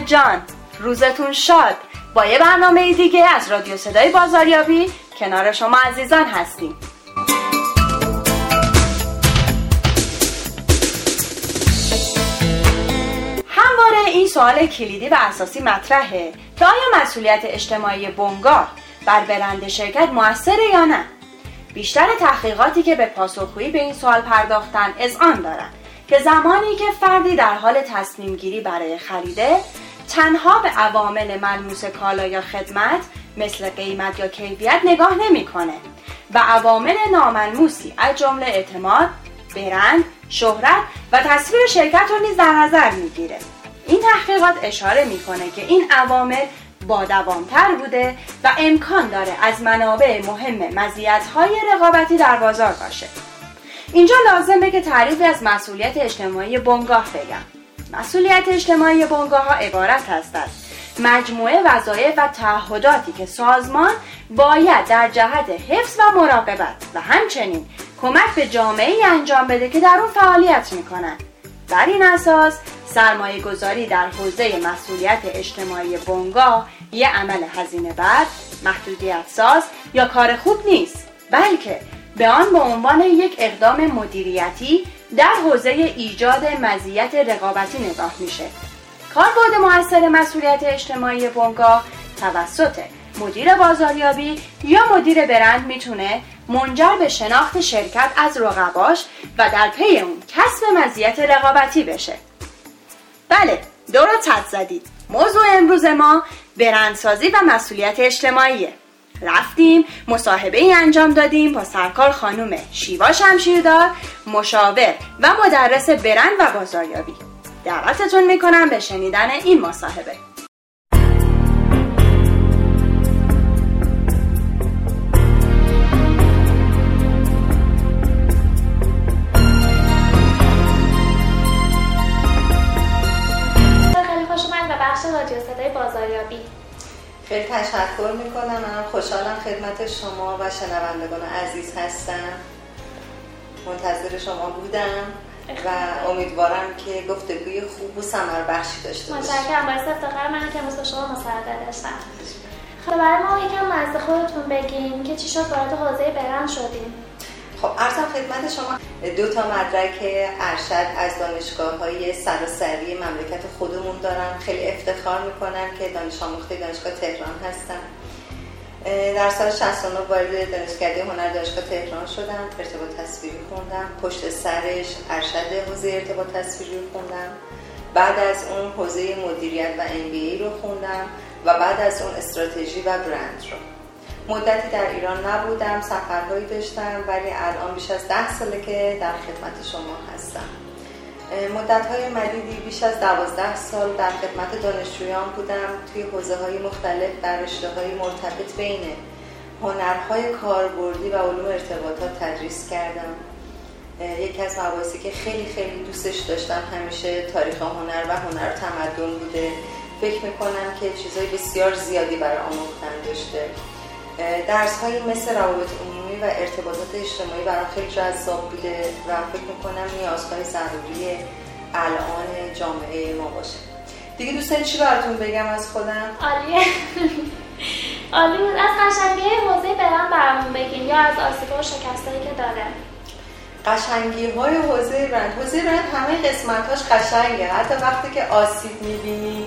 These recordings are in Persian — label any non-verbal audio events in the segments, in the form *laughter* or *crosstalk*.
جان. روزتون شاد. با یه برنامه دیگه از رادیو صدای بازاریابی کنار شما عزیزان هستیم. همواره این سوال کلیدی و اساسی مطرحه. که آیا مسئولیت اجتماعی بنگاه بر برند شرکت موثره یا نه؟ بیشتر تحقیقاتی که به پاسخگویی به این سوال پرداختن آن دارند که زمانی که فردی در حال تصمیم گیری برای خریده تنها به عوامل ملموس کالا یا خدمت مثل قیمت یا کیفیت نگاه نمی‌کنه و عوامل ناملموسی از جمله اعتماد، برند، شهرت و تصویر شرکت رو نیز در نظر می‌گیره. این تحقیقات اشاره می‌کنه که این عوامل با دوامتر بوده و امکان داره از منابع مهم مزیت‌های رقابتی در بازار باشه. اینجا لازمه که تعریفی از مسئولیت اجتماعی بنگاه بگم. مسئولیت اجتماعی بنگاه ها عبارت هستند. مجموعه وظایف و تعهداتی که سازمان باید در جهت حفظ و مراقبت و همچنین کمک به جامعه انجام بده که در اون فعالیت می‌کنند. بر این اساس سرمایه گذاری در حوزه مسئولیت اجتماعی بنگاه یه عمل هزینه بد، محدودیت ساز یا کار خوب نیست بلکه به آن به عنوان یک اقدام مدیریتی در حوزه ایجاد مزیت رقابتی نگاه میشه. کاربرد موثر مسئولیت اجتماعی بنگاه توسط مدیر بازاریابی یا مدیر برند می‌تونه منجر به شناخت شرکت از رقباش و در پی اون کسب مزیت رقابتی بشه. بله درست حد زدید. موضوع امروز ما برندسازی و مسئولیت اجتماعیه. رفتیم مصاحبه ای انجام دادیم با سرکار خانم شیوا شمشیردار مشاور و مدرس برند و بازاریابی. دعوتتون می‌کنم به شنیدن این مصاحبه. خیلی تشکر می‌کنم. من خوشحالم خدمت شما و شنوندگان عزیز هستم. منتظر شما بودم و امیدوارم که گفتگوی خوب و سمر بخشی داشته باشیم. متشکرم. باعث افتخار من که مثل شما مصاحبه داشتم. خب برای ما یکم از خودتون بگیم که چی شد وارد حوزه برند شدیم. خب ارزم خدمت شما دو تا مدرک ارشد از دانشگاه های سراسری مملکت خودمون دارم خیلی افتخار می‌کنم که دانش آموخته دانشگاه تهران هستم در سال 69 وارد دانشکده هنر دانشگاه تهران شدم ارتباط تصویری خوندم. پشت سرش ارشد حوزه ارتباط تصویری خوندم. بعد از اون حوزه مدیریت و MBA رو خوندم و بعد از اون استراتژی و برند رو. مدتی در ایران نبودم سفرهایی داشتم ولی الان بیش از ده ساله که در خدمت شما هستم. مدت های مدیدی بیش از دوازده سال در خدمت دانشجویان بودم. توی حوزه های مختلف در رشته های مرتبط بین هنرهای کاربردی و علوم ارتباطات تدریس کردم. یکی از مباحثی که خیلی خیلی دوستش داشتم همیشه تاریخ هنر و هنر تمدن بوده. فکر می‌کنم که چیزهای بسیار زیادی برای آموختن داشته. درس های مثل روابط عمومی و ارتباطات اجتماعی برام خیلی جذاب بوده و فکر می‌کنم نیازهای ضروری الان جامعه ما باشه. دیگه دوست چی براتون بگم از خودم؟ عالیه. عالی بود از قشنگی حوزه برام برامون بگیم یا از آسیب و شکستایی که داره. قشنگی های حوزه برند. حوزه برند همه قسمتاش قشنگه. حتی وقتی که آسیب می‌بینی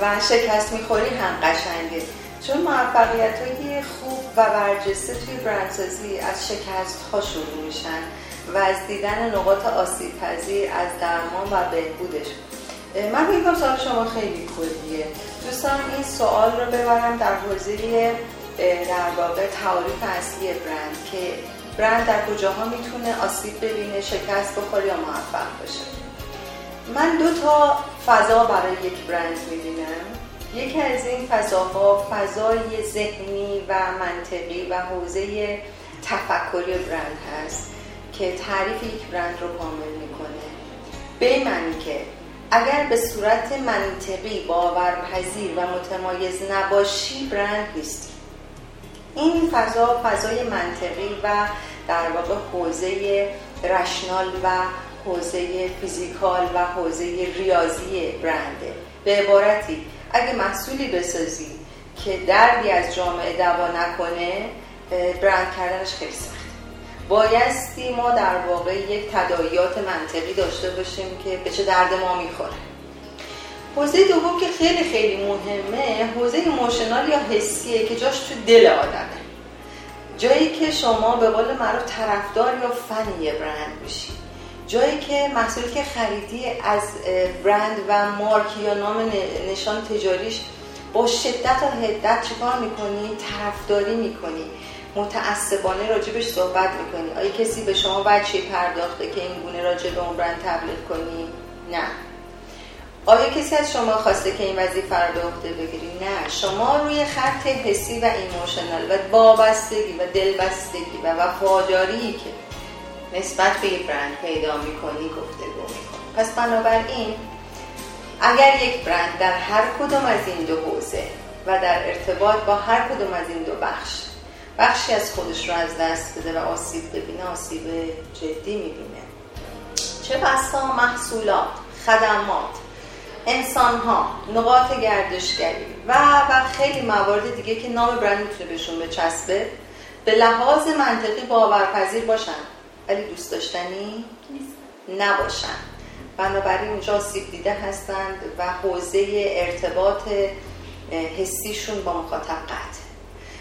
و شکست می‌خوری هم قشنگه. چون موفقیت های خوب و برجسته توی برندسازی از شکست ها شروع میشن و از دیدن نقاط آسیب پذیر از درمان و بهبودش. من میگم سوال شما خیلی کلیه دوستان این سوال رو ببرم در حوزه در واقع تعاریف اصلی برند که برند در کجاها می‌تونه آسیب ببینه شکست بخوره یا موفق باشه. من دو تا فضا برای یک برند می‌بینم. یکی از این فضاها فضای ذهنی و منطقی و حوزه تفکری برند هست که تعریف یک برند رو کامل می‌کنه. به معنی که اگر به صورت منطقی باورپذیر و متمایز نباشی برند نیستی این فضا فضای منطقی و در واقع حوزه رشنال و حوزه فیزیکال و حوزه ریاضی برنده. به عبارتی اگه محصولی بسازی که دردی از جامعه دوا نکنه برند کردنش خیلی سخت بایستی ما در واقع یک تداعیات منطقی داشته باشیم که به چه درد ما می‌خوره. حوزه دوم که خیلی خیلی مهمه حوزه ایموشنال یا حسیه که جاش تو دل آدمه. جایی که شما به قول معروف طرفدار یا فن یه برند میشی جایی که محصولی که خریدی از برند و مارک یا نام نشان تجاریش با شدت و حدت چیکار می‌کنی؟ طرفداری می‌کنی. متعصبانه راجبش صحبت می‌کنی. آیا کسی به شما بچه پرداخته که این گونه راجب اون برند تبلیغ کنی؟ نه. آیا کسی از شما خواسته که این وظیفه رو به عهده بگیری؟ نه. شما روی خط حسی و ایموشنال و وابستگی و دلبستگی و وفاداری که نسبت به برند پیدا می‌کنی گفتگو می‌کنی. پس بنابراین اگر یک برند در هر کدوم از این دو حوزه و در ارتباط با هر کدوم از این دو بخش بخشی از خودش رو از دست بده و آسیب ببینه آسیب جدی می‌بینه. چه بسا محصولات خدمات انسان ها نقاط گردشگری و و خیلی موارد دیگه که نام برند می‌تونه بهشون بچسبه به لحاظ منطقی باورپذیر باشن. ولی دوست داشتنی نباشن. بنابراین اونجا سیب دیده هستند و حوزه ارتباط حسیشون با مخاطب قطع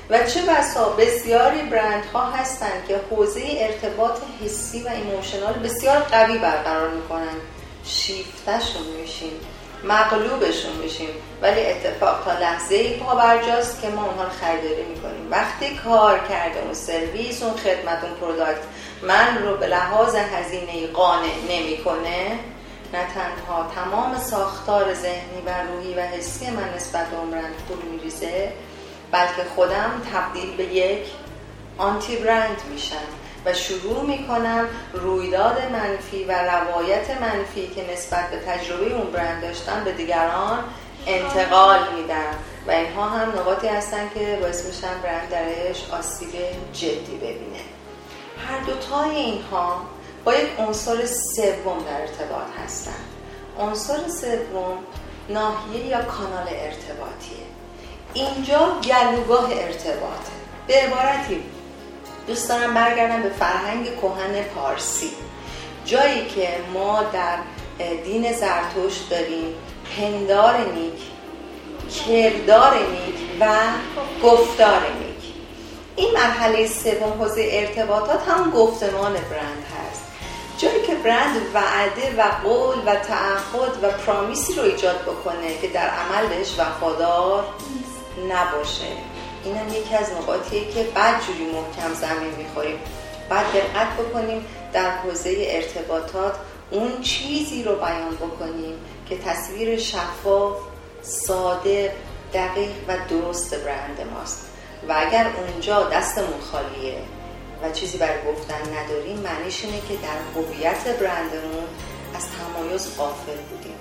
و چه بسا بسیاری برند ها هستند که حوزه ارتباط حسی و emotional بسیار قوی برقرار می‌کنن. شیفتشون میشیم مغلوبشون میشیم. ولی اتفاق تا لحظه ای پا برجاست که ما اونها رو خریداری می‌کنیم. وقتی کار کرده اون سرویس اون خدمت اون product من رو به لحاظ هزینه قانع نمی‌کنه نه تنها تمام ساختار ذهنی و روحی و حسی من نسبت به برند پول میریزه بلکه خودم تبدیل به یک آنتی برند میشم و شروع می‌کنم رویداد منفی و روایت منفی که نسبت به تجربه اون برند داشتم به دیگران انتقال میدم. و اینها هم نقاطی هستن که باعث میشن برند درش آسیب جدی ببینه. هر دوتای اینها با یک عنصر سوم در ارتباط هستن. عنصر سوم ناحیه یا کانال ارتباطیه. اینجا گلوگاه ارتباطه. به عبارتی دوست دارم برگردم به فرهنگ کهن پارسی. جایی که ما در دین زرتشت داریم پندار نیک کردار نیک و گفتار نیک. این مرحله سوم حوزه ارتباطات هم گفتمان برند هست. جایی که برند وعده و قول و تعهد و پرامیسی رو ایجاد بکنه که در عمل بهش وفادار نباشه. اینم یکی از نقاطیه که بعد جوری محکم زمین می‌خوریم. بعد دقت بکنیم در حوزه ارتباطات اون چیزی رو بیان بکنیم که تصویر شفاف ساده دقیق و درست برند ماست. و اگر اونجا دستمون خالیه و چیزی برای گفتن نداریم معنیش اینه که در هویت برندمون از تمایز قافل بودیم.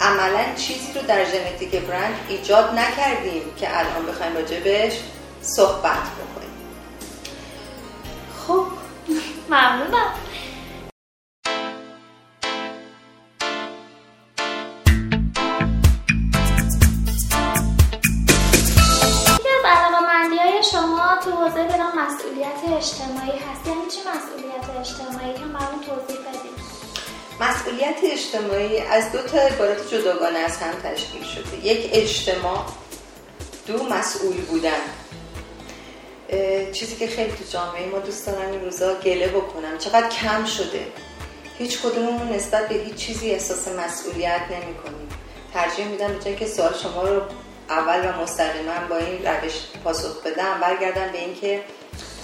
عملا چیزی رو در ژنتیک برند ایجاد نکردیم که الان بخوایم راجبش صحبت بکنیم. خب. ممنونم. مسئولیت اجتماعی از دو تا عبارت جداگانه از هم تشکیل شده. یک اجتماع دو مسئول بودن. چیزی که خیلی تو جامعه ما دوست دارم این روزا گله بکنم. چقدر کم شده. هیچ کدوممون نسبت به هیچ چیزی احساس مسئولیت نمی کنیم. ترجیح میدم به که سوال شما رو اول و مستقیما با این روش پاسخ بدم برگردم به اینکه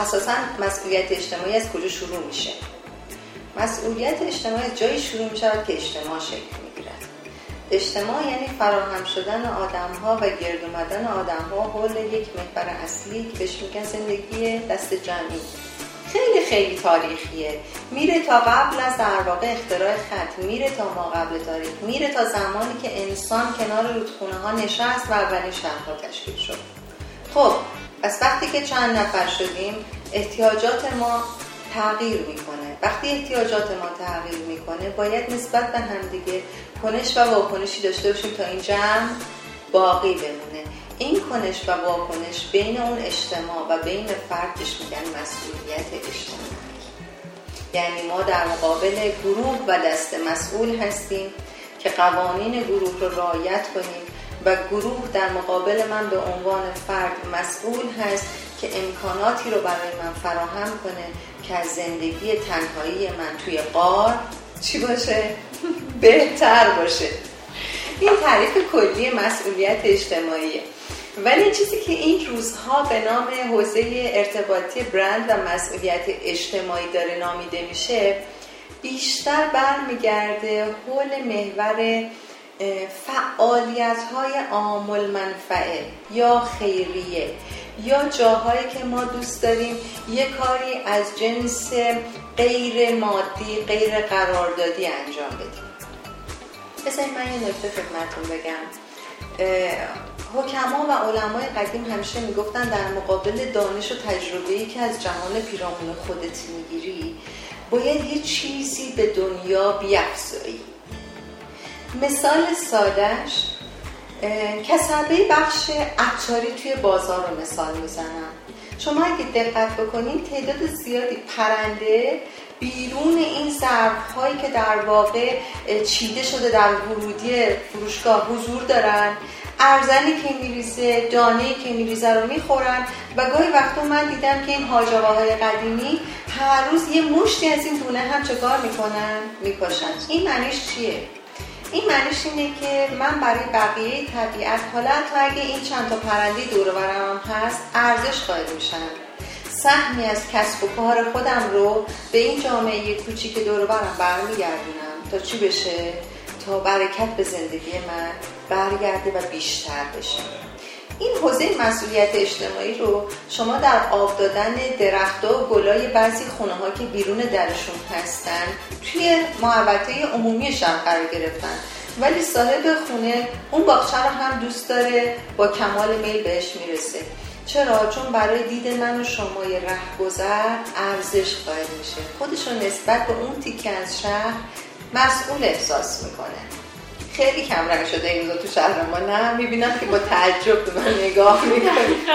اساسا مسئولیت اجتماعی از کجا شروع میشه. مسئولیت اجتماعی جایی شروع می شود که اجتماع شکل می گیرد اجتماع یعنی فراهم شدن آدم ها و گرد اومدن آدم ها حول یک محور اصلی که بهش میگن زندگی دست جمعی. خیلی خیلی تاریخیه. میره تا قبل از در واقع اختراع خط میره تا ما قبل تاریخ میره تا زمانی که انسان کنار رودخونه ها نشست و اولین شهرها تشکیل شد. خب از وقتی که چند نفر شدیم احتیاجات ما تغییر می‌کنه. وقتی احتیاجات ما تغییر می‌کنه باید نسبت به همدیگه کنش و واکنشی داشته باشیم تا این جمع باقی بمونه. این کنش و واکنش بین اون اجتماع و بین فردش میگن مسئولیت اجتماعی. یعنی ما در مقابل گروه و دست مسئول هستیم که قوانین گروه رو رعایت کنیم و گروه در مقابل من به عنوان فرد مسئول هست که امکاناتی رو برای من فراهم کنه که از زندگی تنهایی من توی قار چی باشه؟ بهتر باشه. این تعریف کلی مسئولیت اجتماعیه. ولی چیزی که این روزها به نام حوزه ارتباطی برند و مسئولیت اجتماعی داره نامیده میشه بیشتر برمیگرده حول محور فعالیت های عامل منفعه یا خیریه. یا جاهایی که ما دوست داریم یه کاری از جنس غیر مادی غیر قراردادی انجام بدیم. بذارید من یه نکته خدمتتون بگم. حکما و علمای قدیم همیشه می‌گفتن در مقابل دانش و تجربه‌ای که از جهان پیرامون خودت می‌گیری باید یه چیزی به دنیا بیافزایی مثال سادش کسبه بخش عطاری توی بازار رو مثال می‌زنم. شما اگه دقت بکنید تعداد زیادی پرنده بیرون این ظرف هایی که در واقع چیده شده در ورودی فروشگاه حضور دارن ارزنی که میریزه دانه که میریزه رو می‌خورن و گاهی وقتا من دیدم که این های قدیمی هر روز یه مشتی از این دونه هم چه کار می‌کنن؟ می‌کشن. این معنیش چیه؟ این معنیش اینه که من برای بقیه طبیعت حالا تا اگه این چند تا پرنده دور برم هست ارزش قائل میشن سهمی از کسب و کار خودم رو به این جامعه کوچیک دور برم برمیگردونم تا چی بشه؟ تا برکت به زندگی من برگرده و بیشتر بشه. این حوزه مسئولیت اجتماعی رو شما در آب دادن درختها و گلای بعضی خونه ها که بیرون درشون هستن توی محوطه عمومیش هم قرار گرفتن. ولی صاحب خونه اون باغچه رو هم دوست داره با کمال میل بهش می‌رسه. چرا؟ چون برای دید من و شما یه گذر ارزش قائل میشه. خودش رو نسبت به اون تیکه از شهر مسئول احساس می‌کنه. خیلی کم رنگ شده این تو شهر ما نه می‌بینم که با تعجب به من نگاه می‌کنید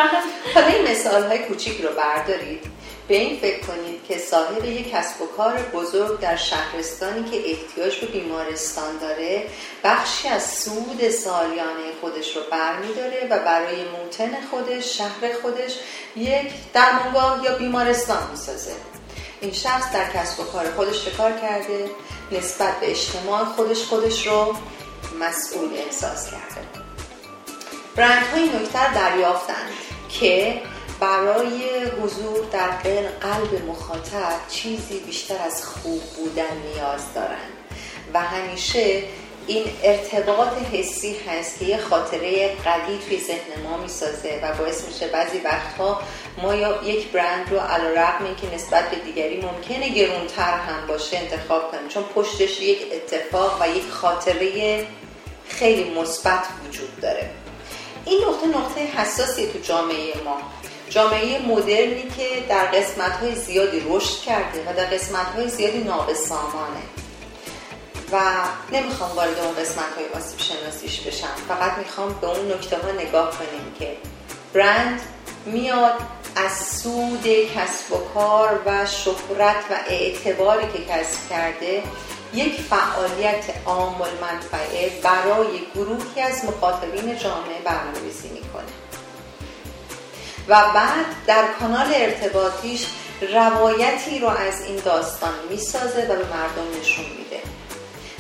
حالا این مثال های کوچیک رو بردارید. به این فکر کنید که صاحب یک کسب و کار بزرگ در شهرستانی که احتیاج به بیمارستان داره بخشی از سود سالیانه خودش رو برمیداره و برای موتن خودش شهر خودش یک درمانگاه یا بیمارستان می‌سازه. این شخص در کسب و کار خودش چه کار کرده؟ نسبت به اجتماع خودش خودش رو مسئول احساس کرده. برند های نکتر دریافتند که برای حضور در قلب مخاطب چیزی بیشتر از خوب بودن نیاز دارند و همیشه این ارتباط حسی هست که یه خاطره قوی توی ذهن ما می‌سازه و باعث میشه بعضی وقتها ما یا یک برند رو علا رقم که نسبت به دیگری ممکنه گرونتر هم باشه انتخاب کنیم. چون پشتش یک اتفاق و یک خاطره خیلی مثبت وجود داره. این نقطه نقطه حساسی تو جامعه ما. جامعه مدرنی که در قسمت های زیادی رشد کرده و در قسمت های زیادی نابسامانه و نمی‌خوام وارد اون قسمت های آسیب شناسیش بشم. فقط می‌خوام به اون نکته ها نگاه کنیم که برند میاد از سود کسب و کار و شهرت و اعتباری که کسب کرده یک فعالیت عامل منفعه برای گروهی از مخاطبین جامعه برنامه‌ریزی می‌کنه. و بعد در کانال ارتباطیش روایتی رو از این داستان می‌سازه و به مردم نشون میده.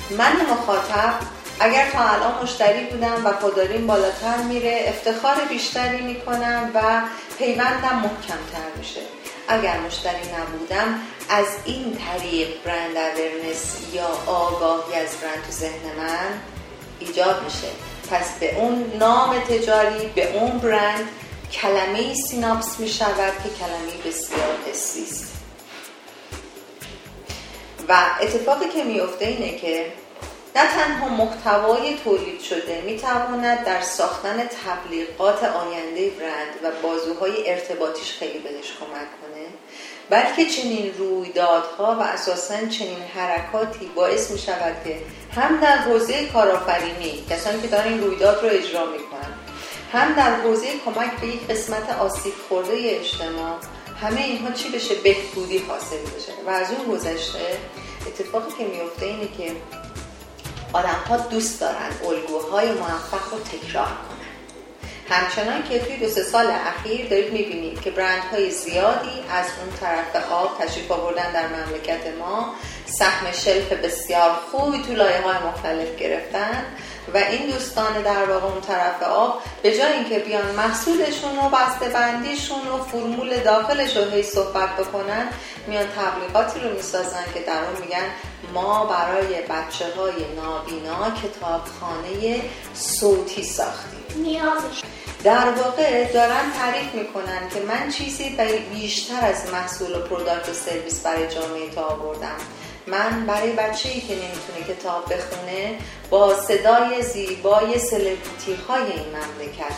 من مخاطب اگر تا الان مشتری بودم و خداریم بالاتر میره افتخار بیشتری می‌کنم و پیوندم محکمتر میشه. اگر مشتری نبودم از این طریق برند اورنس یا آگاهی از برند تو ذهن من ایجاد میشه. پس به اون نام تجاری به اون برند کلمه سیناپس می شود که کلمه بسیار حسی است. و اتفاقی که میفته اینه که نه تنها محتوای تولید شده می تواند در ساختن تبلیغات آینده برند و بازوهای ارتباطیش خیلی بهش کمک کنه بلکه چنین رویدادها و اساسا چنین حرکاتی باعث می شود که هم در حوزه کارآفرینی کسانی که دارن این رویداد رو اجرا می‌کنن هم در حوزه کمک به یک قسمت آسیب خورده اجتماع همه اینها چی بشه؟ بهبودی حاصل بشه. و از اون گذشته اتفاقی که میفته اینه که آدم ها دوست دارن الگوهای موفق رو تکرار کنن. همچنان که توی دو سه سال اخیر دارید می‌بینید که برندهای زیادی از اون طرف آب تشریف آوردن در مملکت ما. سهم شلف بسیار خوبی تو لایه های مختلف گرفتن و این دوستان در واقع اون طرف آب به جای اینکه بیان محصولشون و بسته بندیشون و فرمول داخلش رو هی صحبت بکنن میان تبلیغاتی رو می‌سازن که در اون میگن ما برای بچه های نابینا کتابخانه صوتی ساختیم. نیازش. در واقع دارن تعریف می‌کنن که من چیزی بیشتر از محصول و product و سرویس برای جامعه تا آوردم. من برای بچه ای که نمی‌تونه کتاب بخونه با صدای زیبای سلبریتی های این مملکت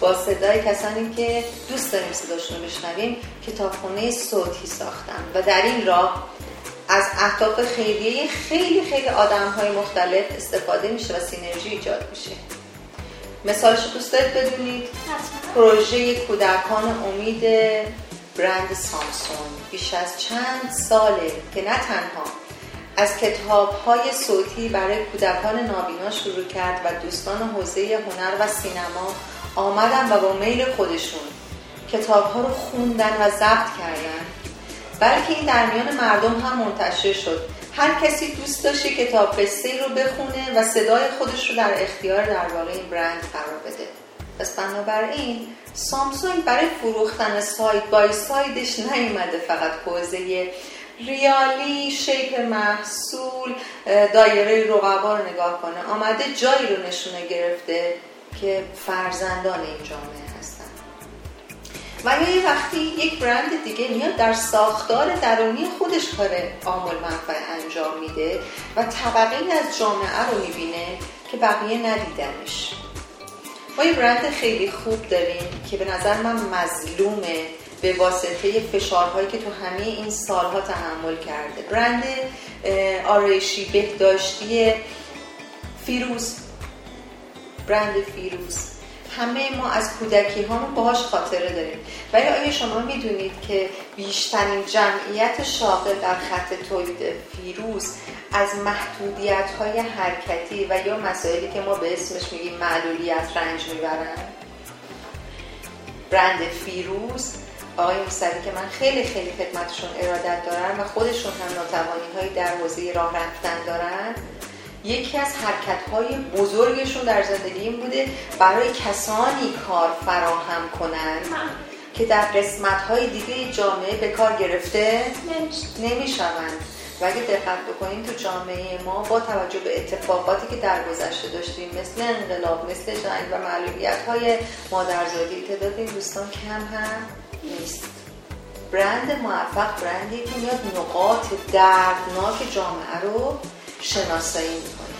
با صدای کسانی که دوست داریم صداشون رو بشنویم کتابخونه صوتی ساختم و در این راه از اهداف خیریه خیلی خیلی آدم های مختلف استفاده میشه و synergy ایجاد میشه. مثالش دوست دارید بدونید؟ پروژه کودکان امید برند سامسون بیش از چند ساله که نه تنها از کتاب های صوتی برای کودکان نابینا شروع کرد و دوستان حوزه هنر و سینما آمدن و با میل خودشون کتاب ها رو خوندن و ضبط کردن. بلکه این در میان مردم هم منتشر شد. هر کسی دوست داشته کتاب قصه رو بخونه و صدای خودش رو در اختیار در واقع این برند قرار بده. پس بنابراین سامسونگ برای فروختن سایت بای سایدش نیومده فقط حوزه ریالی شیپ محصول دایره رقبا رو نگاه کنه. آمده جایی رو نشونه گرفته که فرزندان این جامعه. و یا یه وقتی یک برند دیگه میاد در ساختار درونی خودش کار آمول منفع انجام میده و طبقه از جامعه رو می‌بینه که بقیه ندیدنش. ما یه برند خیلی خوب داریم که به نظر من مظلومه به واسطه فشارهایی که تو همه این سالها تحمل کرده. برند آرایشی بهداشتی فیروز. برند فیروز. همه ما از کودکی هامون باهاش خاطره داریم. ولی آیا شما می‌دونید که بیشترین جمعیت شاغل در خط تولید فیروز از محدودیت های حرکتی و یا مسائلی که ما به اسمش میگیم معلولیت رنج می‌برن؟ برند فیروز آقای موسوی که من خیلی خیلی خدمتشون ارادت دارم و خودشون هم ناتوانی هایی در حوزه راه رفتن دارن یکی از حرکت های بزرگشون در زندگی این بوده برای کسانی کار فراهم کنند که در قسمت های دیگه جامعه به کار گرفته نمی‌شوند. و اگه دقت بکنیم تو جامعه ما با توجه به اتفاقاتی که در گذشته داشتیم مثل انقلاب مثل جنگ و معلولیت های مادرزادی تعداد این دوستان کم هم نیست. برند موفق برندی که میاد نقاط دردناک جامعه رو شناسایی می‌کنه.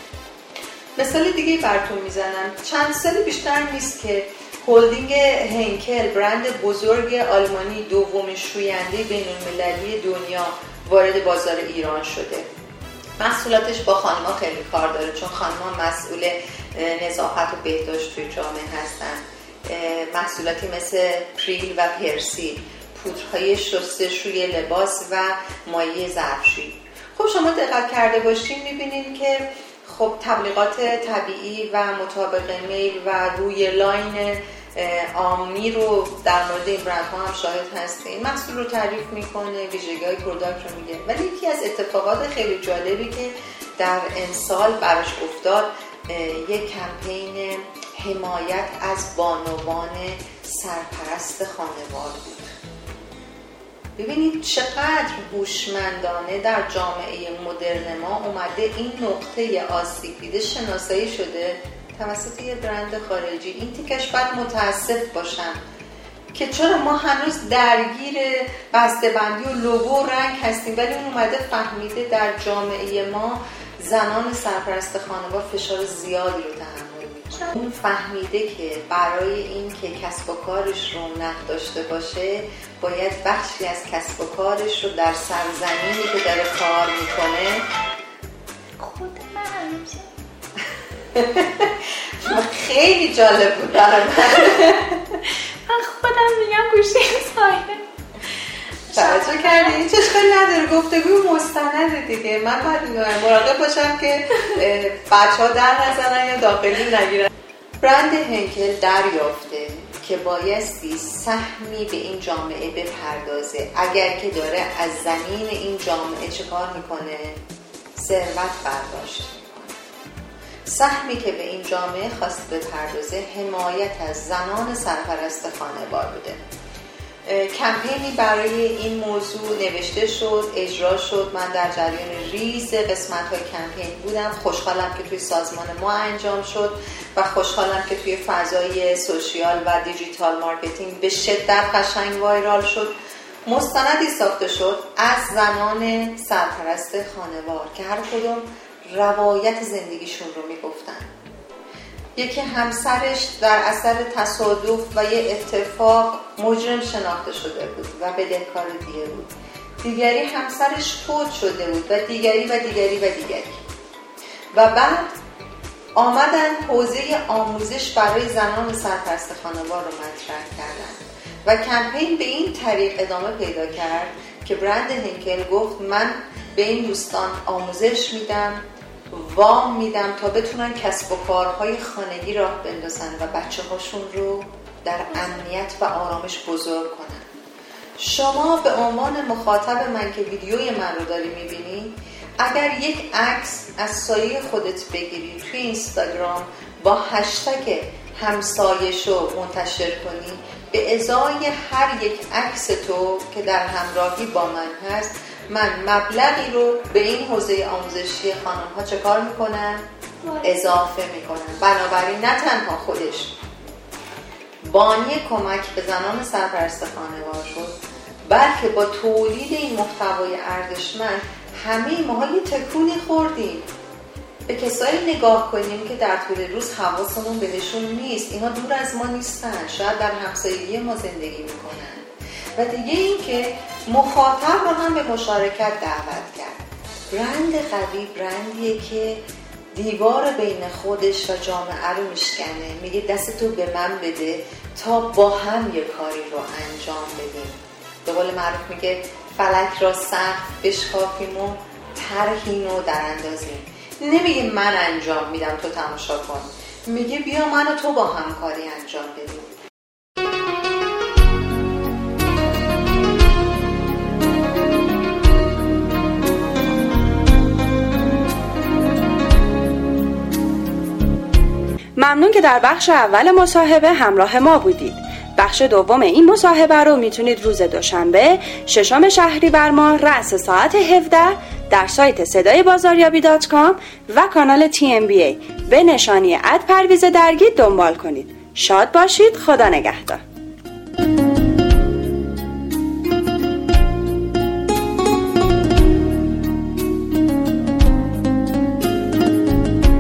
مثال دیگه براتون می‌زنم. چند سال بیشتر نیست که هلدینگ هنکل برند بزرگ آلمانی دومین شوینده بین المللی دنیا وارد بازار ایران شده. محصولاتش با خانما خیلی کار داره چون خانما مسئول نظافت و بهداشت توی جامعه هستن. محصولاتی مثل پریل و پرسیل پودرهای شستشوی لباس و مایه ظرفشویی. خب شما دقت کرده باشین می‌بینین که خب تبلیغات طبیعی و مطابق میل و روی line آمی رو در مورد این برند هم شاهد هستیم محصول رو تعریف می‌کنه ویژگی های product رو میگه. ولی یکی از اتفاقات خیلی جالبی که در امسال براش افتاد یک کمپین حمایت از بانوان سرپرست خانوار بود. ببینید چقدر هوشمندانه در جامعه مدرن ما اومده این نقطه آسیب دیده شناسایی شده توسط یه برند خارجی. این تیکش باید متاسف باشم که چرا ما هنوز درگیر بندی و لوگو و رنگ هستیم ولی اون اومده فهمیده در جامعه ما زنان سرپرست خانوار فشار زیادی رو تحمل اون فهمیده که برای این که کسب و کارش رونق داشته باشه باید بخشی از کسب و کارش رو در سرزمینی که داره کار می‌کنه. خود *laughs* من. خیلی جالب بود برای من. من خودم میگم گوشه سایه توجه کردی؟ چه اشکالی نداره. گفتگو مستنده دیگه. من باید مراقب باشم که بچه ها در نزنن یا داخلی نگیرن. برند هنکل دریافته که بایستی سهمی به این جامعه بپردازه. اگر که داره از زمین این جامعه چه کار می‌کنه؟ ثروت برداشت سهمی که به این جامعه خواست بپردازه حمایت از زنان سرپرست خانوار بوده. کمپینی برای این موضوع نوشته شد اجرا شد. من در جریان ریز قسمت های کمپین بودم. خوشحالم که توی سازمان ما انجام شد و خوشحالم که توی فضای social و digital marketing به شدت قشنگ viral شد. مستندی ساخته شد از زنان سرپرست خانوار که هر کدوم روایت زندگیشون رو می‌گفتن. یکی همسرش در اثر تصادف و یه اتفاق مجرم شناخته شده بود و بدهکار دیگه بود. دیگری همسرش فوت شده بود و دیگری و دیگری و دیگری. و بعد آمدن حوزه آموزش برای زنان سرپرست خانوار رو مطرح کردن. و کمپین به این طریق ادامه پیدا کرد که برند هنکل گفت من به این دوستان آموزش میدم وام میدم تا بتونن کسب و کارهای خانگی راه بندازن و بچه هاشون رو در امنیت و آرامش بزرگ کنن. شما به عنوان مخاطب من که ویدیوی من رو داری می‌بینی اگر یک عکس از سایه خودت بگیری توی اینستاگرام با هشتگ همسایش رو منتشر کنی به ازای هر یک عکس تو که در همراهی با من هست من مبلغی رو به این حوزه آموزشی خانم ها چه کار می‌کنن؟ اضافه می‌کنن. بنابراین نه تنها خودش. بانی کمک به زنان سرپرست خانوار شد بلکه با تولید این محتوای ارزشمند همه ماها یه تکونی خوردیم. به کسایی نگاه کنیم که در طول روز حواسمون بهشون نیست. اینا دور از ما نیستن. شاید در همسایگی ما زندگی می‌کنن. و دیگه این که مخاطب رو هم به مشارکت دعوت کرد. برند قوی برندیه که دیوار بین خودش و جامعه رو میشکنه. میگه دست تو به من بده تا با هم یه کاری رو انجام بدیم. به قول معروف میگه فلک را سخت بشکافیم و طرحی رو در اندازیم. نمیگه من انجام میدم تو تماشا کن. میگه بیا من و تو با هم کاری انجام بدیم. ممنون که در بخش اول مصاحبه همراه ما بودید. بخش دوم این مصاحبه رو می‌تونید روز دوشنبه ششم شهریور ماه رأس ساعت 17 در سایت صدای بازاریابی dot com و کانال TMBA به نشانی at پرویز درگی دنبال کنید. شاد باشید. خدا نگهدار.